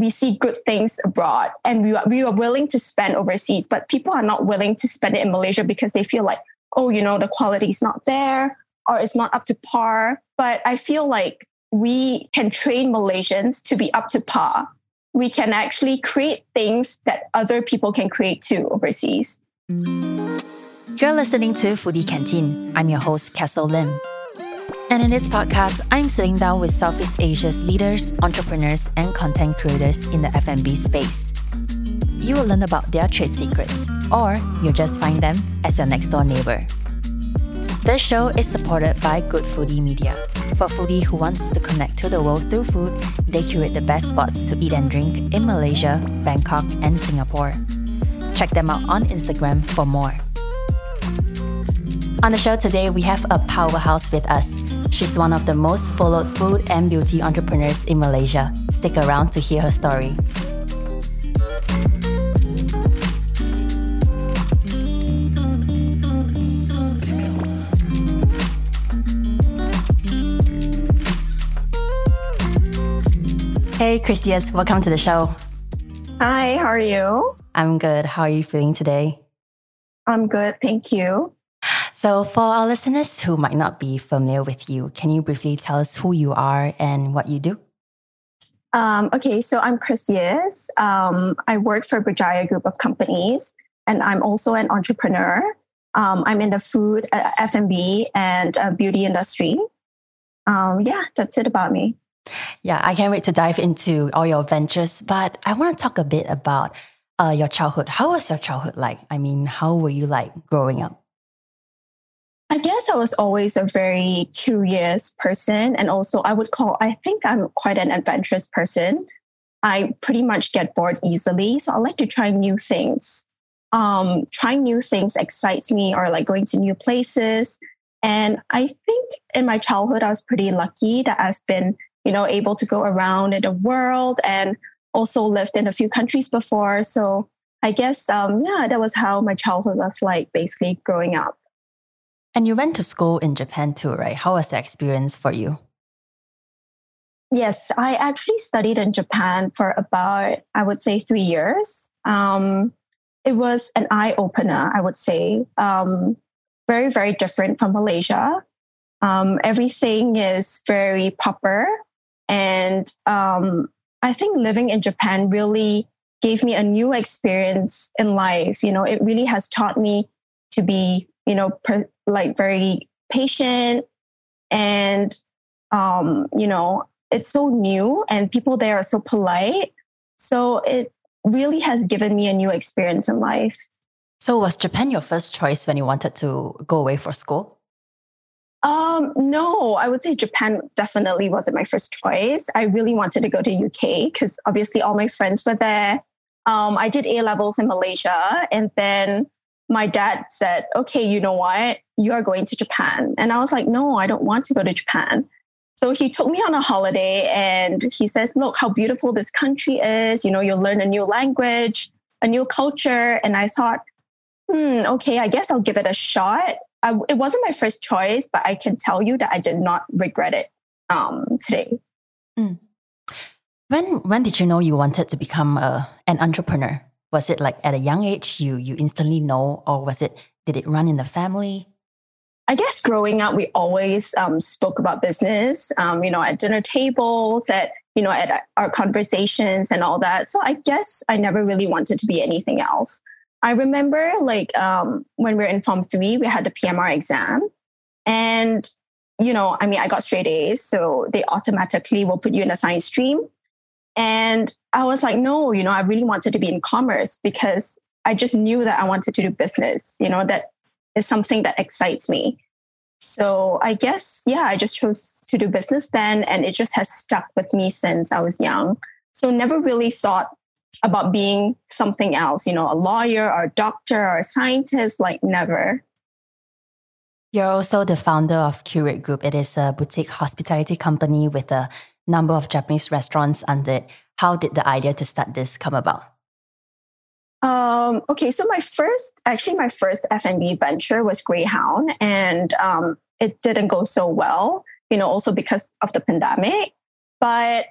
we see good things abroad and we, we are willing to spend overseas, but people are not willing to spend it in Malaysia because they feel like, oh, you know, the quality is not there or it's not up to par. But I feel like we can train Malaysians to be up to par. We can actually create things that other people can create too overseas. You're listening to Foodie Canteen. I'm your host, Castle Lim. And in this podcast, I'm sitting down with Southeast Asia's leaders, entrepreneurs, and content creators in the F&B space. You will learn about their trade secrets, or you'll just find them as your next door neighbor. This show is supported by Good Foodie Media. For foodie who wants to connect to the world through food, they curate the best spots to eat and drink in Malaysia, Bangkok, and Singapore. Check them out on Instagram for more. On the show today, we have a powerhouse with us. She's one of the most followed food and beauty entrepreneurs in Malaysia. Stick around to hear her story. Hey, Chryseis, welcome to the show. Hi, how are you? I'm good. How are you feeling today? I'm good, thank you. So, for our listeners who might not be familiar with you, can you briefly tell us who you are and what you do? Um, okay, so I'm Chryseis. Um, I work for Berjaya Group of Companies, and I'm also an entrepreneur. Um, I'm in the food, uh, F&B, and uh, beauty industry. Um, yeah, that's it about me. Yeah, I can't wait to dive into all your ventures, but I want to talk a bit about uh, your childhood. How was your childhood like? I mean, how were you like growing up? I guess I was always a very curious person. And also, I would call, I think I'm quite an adventurous person. I pretty much get bored easily. So I like to try new things. Um, trying new things excites me, or like going to new places. And I think in my childhood, I was pretty lucky that I've been, you know, able to go around in the world and also lived in a few countries before. So I guess, um, yeah, that was how my childhood was like basically growing up. And you went to school in Japan too, right? How was the experience for you? Yes, I actually studied in Japan for about, I would say, three years. Um, it was an eye opener, I would say. Um, very, very different from Malaysia. Um, everything is very proper. And um, I think living in Japan really gave me a new experience in life. You know, it really has taught me to be, you know, per- like very patient and um, you know, it's so new and people there are so polite. So it really has given me a new experience in life. So was Japan your first choice when you wanted to go away for school? Um, no, I would say Japan definitely wasn't my first choice. I really wanted to go to UK because obviously all my friends were there. Um, I did A levels in Malaysia and then my dad said, okay, you know what? You are going to Japan. And I was like, no, I don't want to go to Japan. So he took me on a holiday and he says, look how beautiful this country is. You know, you'll learn a new language, a new culture. And I thought, hmm, okay, I guess I'll give it a shot. I, it wasn't my first choice, but I can tell you that I did not regret it um, today. Mm. When when did you know you wanted to become a, an entrepreneur? Was it like at a young age you you instantly know, or was it did it run in the family? I guess growing up, we always um, spoke about business, um, you know, at dinner tables, at you know, at our conversations and all that. So I guess I never really wanted to be anything else. I remember like um, when we were in Form Three, we had the PMR exam, and you know, I mean, I got straight A's, so they automatically will put you in a science stream. And I was like, no, you know, I really wanted to be in commerce because I just knew that I wanted to do business, you know, that is something that excites me. So I guess, yeah, I just chose to do business then. And it just has stuck with me since I was young. So never really thought about being something else, you know, a lawyer or a doctor or a scientist, like never. You're also the founder of Curate Group. It is a boutique hospitality company with a number of Japanese restaurants under it. How did the idea to start this come about? Um, okay, so my first, actually, my first F&B venture was Greyhound, and um, it didn't go so well. You know, also because of the pandemic. But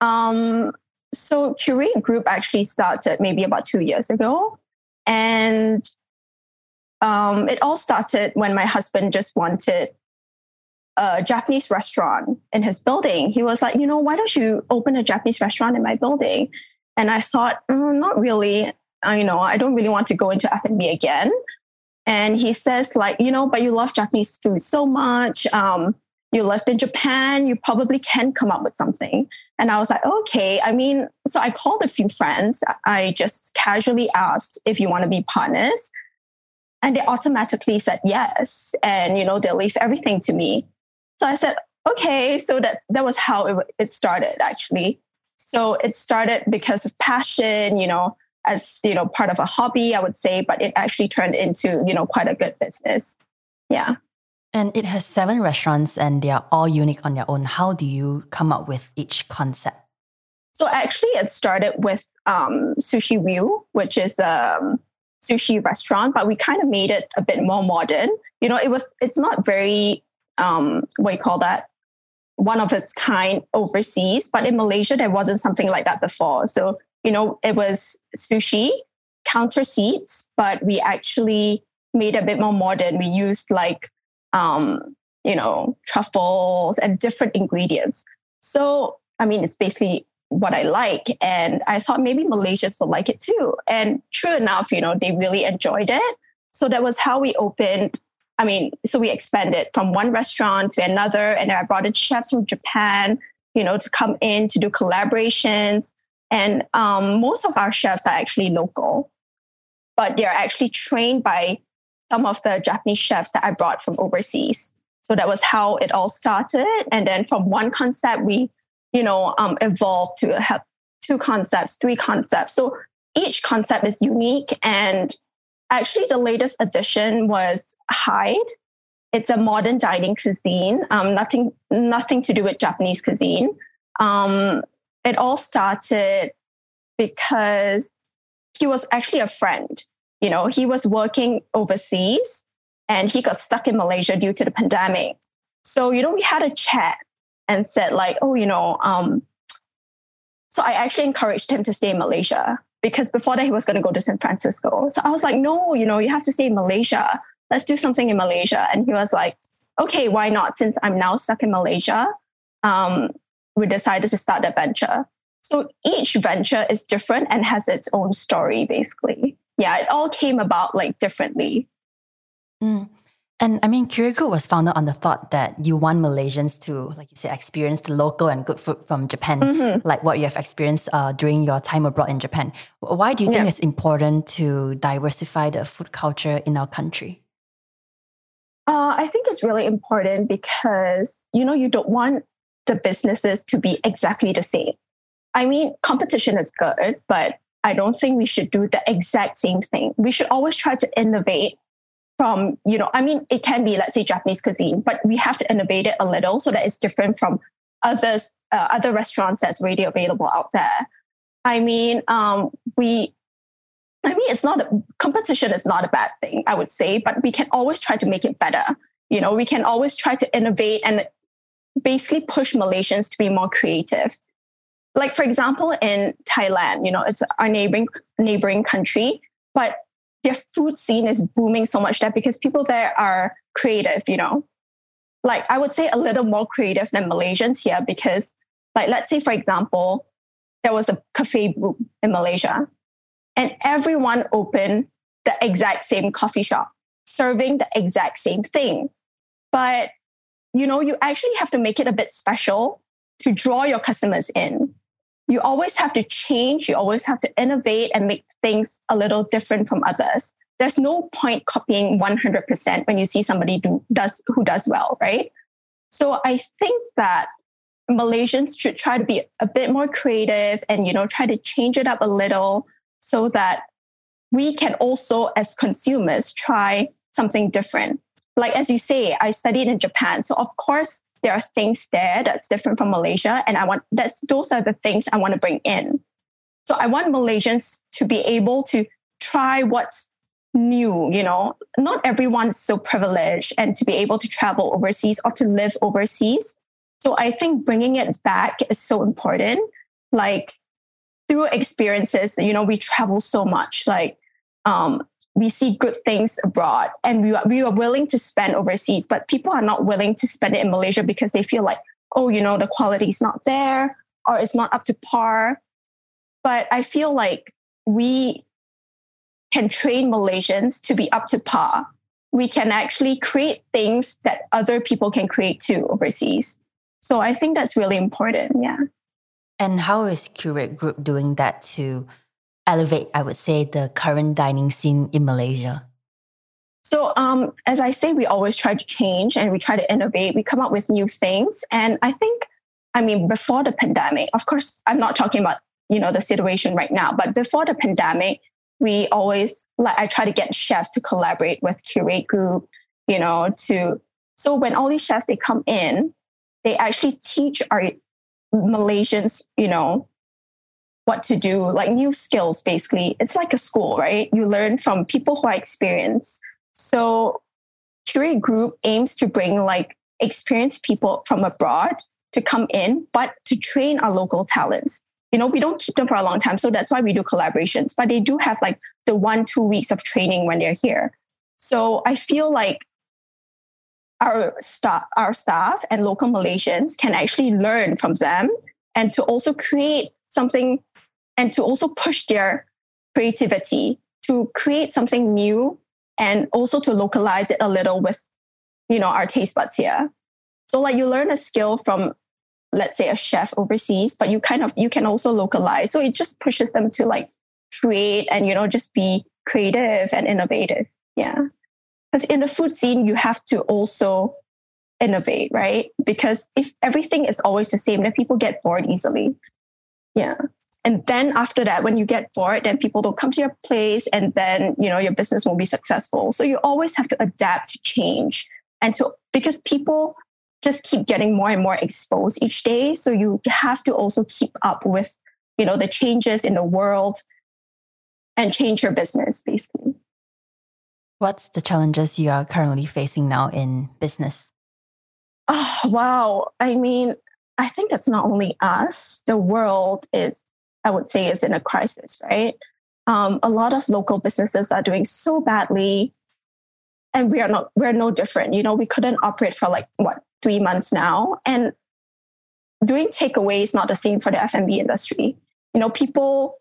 um, so Curate Group actually started maybe about two years ago. And um, it all started when my husband just wanted a Japanese restaurant in his building. He was like, you know, why don't you open a Japanese restaurant in my building? And I thought, mm, not really. I, you know, I don't really want to go into F&B again. And he says, like, you know, but you love Japanese food so much. Um, you lived in Japan, you probably can come up with something. And I was like, okay. I mean, so I called a few friends. I just casually asked if you want to be partners. And they automatically said yes. And, you know, they leave everything to me. So I said, okay. So that's, that was how it, it started actually. So it started because of passion, you know, as, you know, part of a hobby, I would say, but it actually turned into, you know, quite a good business. Yeah. And it has seven restaurants and they are all unique on their own. How do you come up with each concept? So actually, it started with um, Sushi View, which is a um, sushi restaurant, but we kind of made it a bit more modern. You know, it was it's not very um, what you call that one of its kind overseas, but in Malaysia there wasn't something like that before. So you know, it was sushi counter seats, but we actually made a bit more modern. We used like um, you know, truffles and different ingredients. So, I mean, it's basically what I like. And I thought maybe Malaysians would like it too. And true enough, you know, they really enjoyed it. So that was how we opened. I mean, so we expanded from one restaurant to another. And I brought in chefs from Japan, you know, to come in to do collaborations. And um, most of our chefs are actually local, but they're actually trained by some of the Japanese chefs that I brought from overseas. So that was how it all started. And then from one concept, we, you know, um, evolved to have two concepts, three concepts. So each concept is unique. And actually, the latest addition was hide. It's a modern dining cuisine, um, nothing, nothing to do with Japanese cuisine. Um, it all started because he was actually a friend you know, he was working overseas and he got stuck in Malaysia due to the pandemic. So, you know, we had a chat and said, like, oh, you know, um, so I actually encouraged him to stay in Malaysia because before that he was going to go to San Francisco. So I was like, no, you know, you have to stay in Malaysia. Let's do something in Malaysia. And he was like, okay, why not? Since I'm now stuck in Malaysia, um, we decided to start a venture. So each venture is different and has its own story, basically yeah, it all came about like differently. Mm. And I mean, Curate was founded on the thought that you want Malaysians to, like you said, experience the local and good food from Japan, mm-hmm. like what you have experienced uh, during your time abroad in Japan. Why do you think yeah. it's important to diversify the food culture in our country? Uh, I think it's really important because, you know, you don't want the businesses to be exactly the same. I mean, competition is good, but I don't think we should do the exact same thing. We should always try to innovate from, you know, I mean, it can be, let's say, Japanese cuisine, but we have to innovate it a little so that it's different from others, uh, other restaurants that's already available out there. I mean, um, we, I mean, it's not, a, competition is not a bad thing, I would say, but we can always try to make it better. You know, we can always try to innovate and basically push Malaysians to be more creative like for example in thailand you know it's our neighboring neighboring country but their food scene is booming so much that because people there are creative you know? Like i would say a little more creative than malaysians here because like let's say for example there was a cafe boom in malaysia and everyone opened the exact same coffee shop serving the exact same thing. But you know you actually have to make it a bit special to draw your customers in you always have to change, you always have to innovate and make things a little different from others. There's no point copying 100% when you see somebody do, does who does well, right? So I think that Malaysians should try to be a bit more creative and you know try to change it up a little so that we can also as consumers try something different. Like as you say, I studied in Japan, so of course there are things there that's different from Malaysia. And I want that's those are the things I want to bring in. So I want Malaysians to be able to try what's new, you know. Not everyone's so privileged and to be able to travel overseas or to live overseas. So I think bringing it back is so important. Like through experiences, you know, we travel so much. Like um, we see good things abroad and we are, we are willing to spend overseas, but people are not willing to spend it in Malaysia because they feel like, oh, you know, the quality is not there or it's not up to par. But I feel like we can train Malaysians to be up to par. We can actually create things that other people can create too overseas. So I think that's really important. Yeah. And how is Curate Group doing that to elevate, I would say, the current dining scene in Malaysia? So, um, as I say, we always try to change and we try to innovate. We come up with new things. And I think, I mean, before the pandemic, of course, I'm not talking about, you know, the situation right now, but before the pandemic, we always, like, I try to get chefs to collaborate with Curate Group, you know, to, so when all these chefs, they come in, they actually teach our Malaysians, you know, what to do, like new skills, basically. It's like a school, right? You learn from people who are experienced. So Curate Group aims to bring like experienced people from abroad to come in, but to train our local talents. You know, we don't keep them for a long time. So that's why we do collaborations, but they do have like the one, two weeks of training when they're here. So I feel like our staff, our staff and local Malaysians can actually learn from them and to also create something and to also push their creativity to create something new and also to localize it a little with you know our taste buds here. So like you learn a skill from let's say a chef overseas but you kind of you can also localize. So it just pushes them to like create and you know just be creative and innovative. Yeah. Because in the food scene you have to also innovate right? Because if everything is always the same then people get bored easily. Yeah and then after that when you get bored then people don't come to your place and then you know your business won't be successful. So you always have to adapt to change and to because people just keep getting more and more exposed each day. So you have to also keep up with you know the changes in the world and change your business basically. What's the challenges you are currently facing now in business? Oh wow. I mean i think it's not only us. The world is I would say is in a crisis, right? Um, a lot of local businesses are doing so badly, and we are not. We're no different. You know, we couldn't operate for like what three months now, and doing takeaway is not the same for the F&B industry. You know, people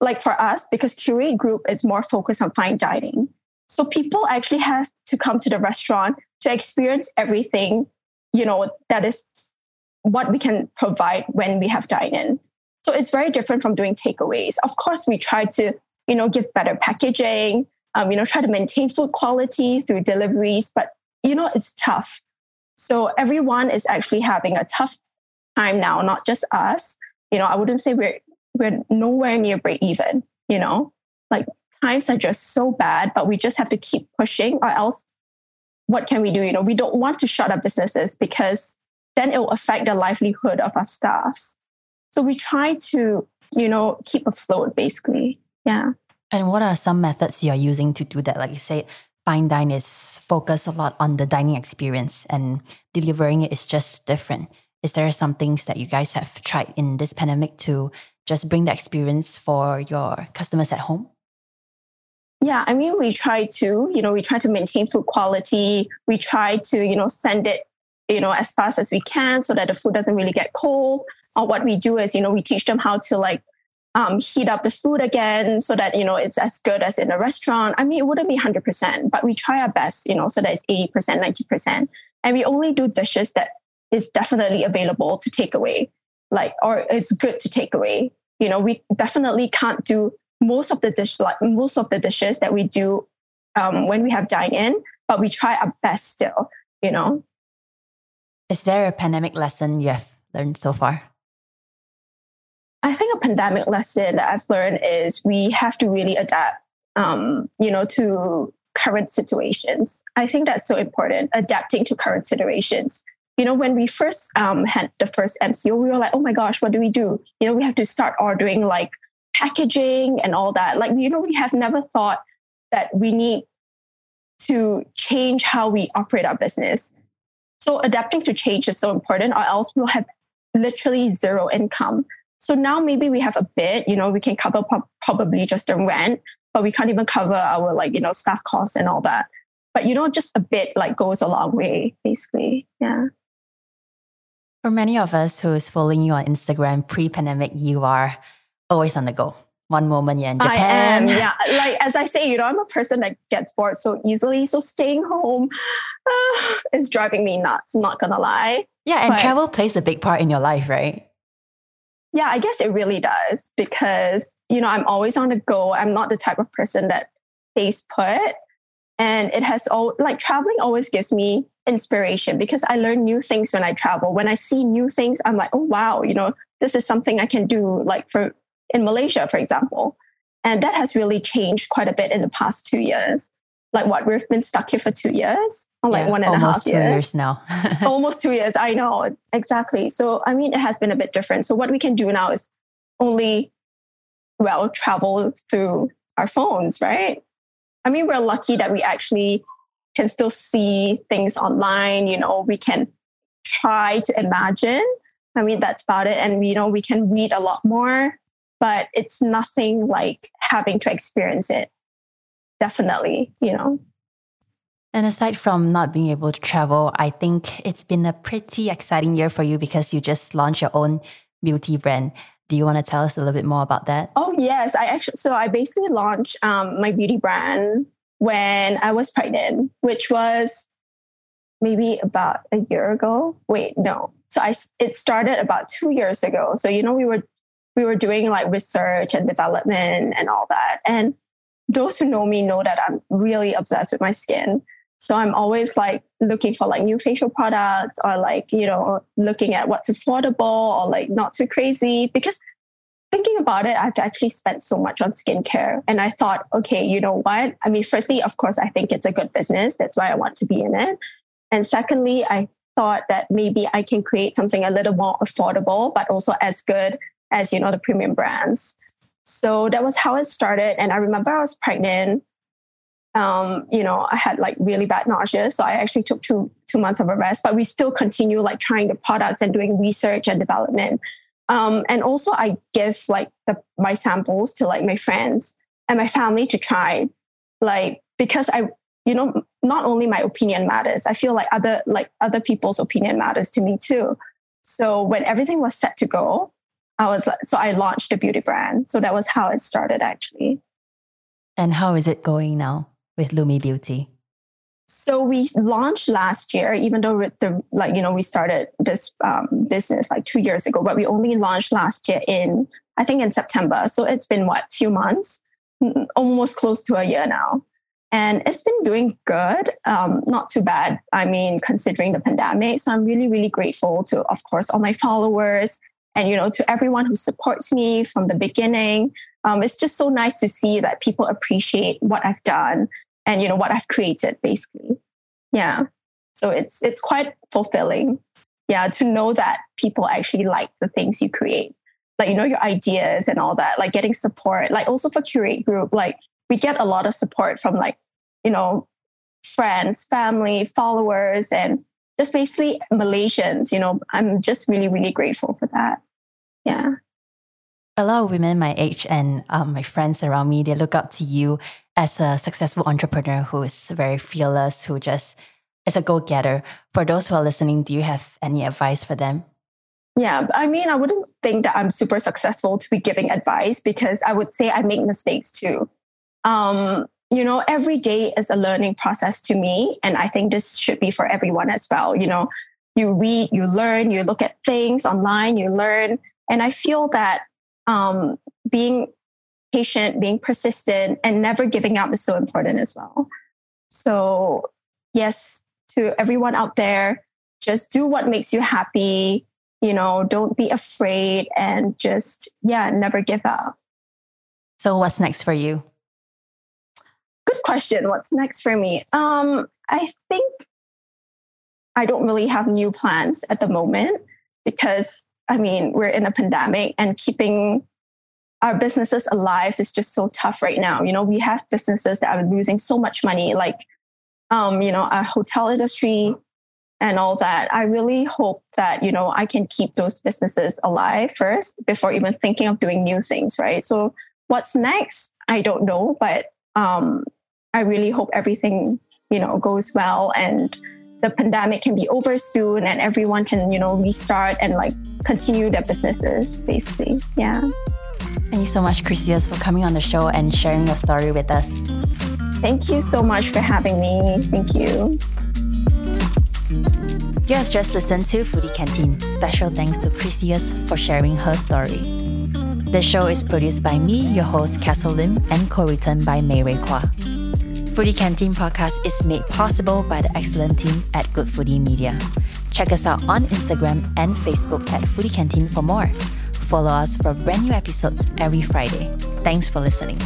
like for us because Curate Group is more focused on fine dining. So people actually have to come to the restaurant to experience everything, you know, that is what we can provide when we have dine in. So it's very different from doing takeaways. Of course, we try to, you know, give better packaging, um, you know, try to maintain food quality through deliveries, but you know, it's tough. So everyone is actually having a tough time now, not just us. You know, I wouldn't say we're we're nowhere near break even, you know? Like times are just so bad, but we just have to keep pushing or else what can we do? You know, we don't want to shut up businesses because then it will affect the livelihood of our staffs. So we try to, you know, keep afloat basically. Yeah. And what are some methods you are using to do that? Like you said, fine dine is focused a lot on the dining experience and delivering it is just different. Is there some things that you guys have tried in this pandemic to just bring the experience for your customers at home? Yeah, I mean, we try to, you know, we try to maintain food quality. We try to, you know, send it you know, as fast as we can so that the food doesn't really get cold. Or what we do is, you know, we teach them how to like um, heat up the food again so that, you know, it's as good as in a restaurant. I mean, it wouldn't be 100%, but we try our best, you know, so that it's 80%, 90%. And we only do dishes that is definitely available to take away, like, or it's good to take away. You know, we definitely can't do most of the dish, like most of the dishes that we do um, when we have dine in, but we try our best still, you know. Is there a pandemic lesson you have learned so far? I think a pandemic lesson that I've learned is we have to really adapt, um, you know, to current situations. I think that's so important, adapting to current situations. You know, when we first um, had the first MCO, we were like, oh my gosh, what do we do? You know, we have to start ordering like packaging and all that. Like, you know, we have never thought that we need to change how we operate our business. So adapting to change is so important, or else we'll have literally zero income. So now maybe we have a bit, you know, we can cover pro- probably just the rent, but we can't even cover our like, you know, staff costs and all that. But, you know, just a bit like goes a long way, basically. Yeah. For many of us who is following you on Instagram pre-pandemic, you are always on the go. One moment you're in Japan. I am, yeah. Like as I say, you know, I'm a person that gets bored so easily. So staying home uh, is driving me nuts. Not gonna lie. Yeah, and but, travel plays a big part in your life, right? Yeah, I guess it really does because, you know, I'm always on the go. I'm not the type of person that stays put. And it has all like traveling always gives me inspiration because I learn new things when I travel. When I see new things, I'm like, oh wow, you know, this is something I can do like for in Malaysia, for example. And that has really changed quite a bit in the past two years. Like what we've been stuck here for two years, or like yeah, one and a half years. Almost two years now. almost two years. I know exactly. So I mean, it has been a bit different. So what we can do now is only, well, travel through our phones, right? I mean, we're lucky that we actually can still see things online. You know, we can try to imagine. I mean, that's about it. And, you know, we can read a lot more, but it's nothing like having to experience it. Definitely, you know. And aside from not being able to travel, I think it's been a pretty exciting year for you because you just launched your own beauty brand. Do you want to tell us a little bit more about that? Oh yes, I actually so I basically launched um, my beauty brand when I was pregnant, which was maybe about a year ago. Wait, no. So I it started about two years ago. So you know we were we were doing like research and development and all that. And those who know me know that I'm really obsessed with my skin. So I'm always like looking for like new facial products or like, you know, looking at what's affordable or like not too crazy because thinking about it, I've actually spent so much on skincare. And I thought, okay, you know what? I mean, firstly, of course, I think it's a good business. That's why I want to be in it. And secondly, I thought that maybe I can create something a little more affordable, but also as good as, you know, the premium brands. So that was how it started. And I remember I was pregnant. Um, you know, I had like really bad nausea. So I actually took two two months of a rest, but we still continue like trying the products and doing research and development. Um, and also I give like the, my samples to like my friends and my family to try, like because I, you know, not only my opinion matters. I feel like other like other people's opinion matters to me too. So when everything was set to go, I was like, so I launched a beauty brand. So that was how it started actually. And how is it going now with Lumi Beauty? So we launched last year, even though the like you know we started this um, business like two years ago, but we only launched last year in I think in September. So it's been what few months, almost close to a year now, and it's been doing good. Um, not too bad. I mean, considering the pandemic. So I'm really really grateful to, of course, all my followers and you know to everyone who supports me from the beginning. Um, it's just so nice to see that people appreciate what I've done and you know what I've created basically. Yeah. So it's it's quite fulfilling. Yeah, to know that people actually like the things you create. Like, you know, your ideas and all that, like getting support, like also for curate group, like we get a lot of support from like, you know, friends, family, followers, and just basically Malaysians, you know, I'm just really, really grateful for that. Yeah a lot of women my age and um, my friends around me, they look up to you as a successful entrepreneur who is very fearless, who just is a go getter. For those who are listening, do you have any advice for them? Yeah, I mean, I wouldn't think that I'm super successful to be giving advice because I would say I make mistakes too. Um, you know, every day is a learning process to me. And I think this should be for everyone as well. You know, you read, you learn, you look at things online, you learn. And I feel that um, being patient, being persistent, and never giving up is so important as well. So, yes, to everyone out there, just do what makes you happy. You know, don't be afraid and just, yeah, never give up. So, what's next for you? Good question. What's next for me? Um, I think I don't really have new plans at the moment because I mean, we're in a pandemic and keeping our businesses alive is just so tough right now. You know, we have businesses that are losing so much money, like, um, you know, our hotel industry, and all that, I really hope that, you know, I can keep those businesses alive first before even thinking of doing new things, right? So what's next? I don't know, but um, I really hope everything, you know, goes well and the pandemic can be over soon and everyone can, you know, restart and like continue their businesses basically. Yeah. Thank you so much, Chryseis, for coming on the show and sharing your story with us. Thank you so much for having me. Thank you. You have just listened to Foodie Canteen. Special thanks to Chryseis for sharing her story. The show is produced by me, your host, Castle Lim, and co-written by Mei Rui Kwa. Foodie Canteen podcast is made possible by the excellent team at Good Foodie Media. Check us out on Instagram and Facebook at Foodie Canteen for more. Follow us for brand new episodes every Friday. Thanks for listening.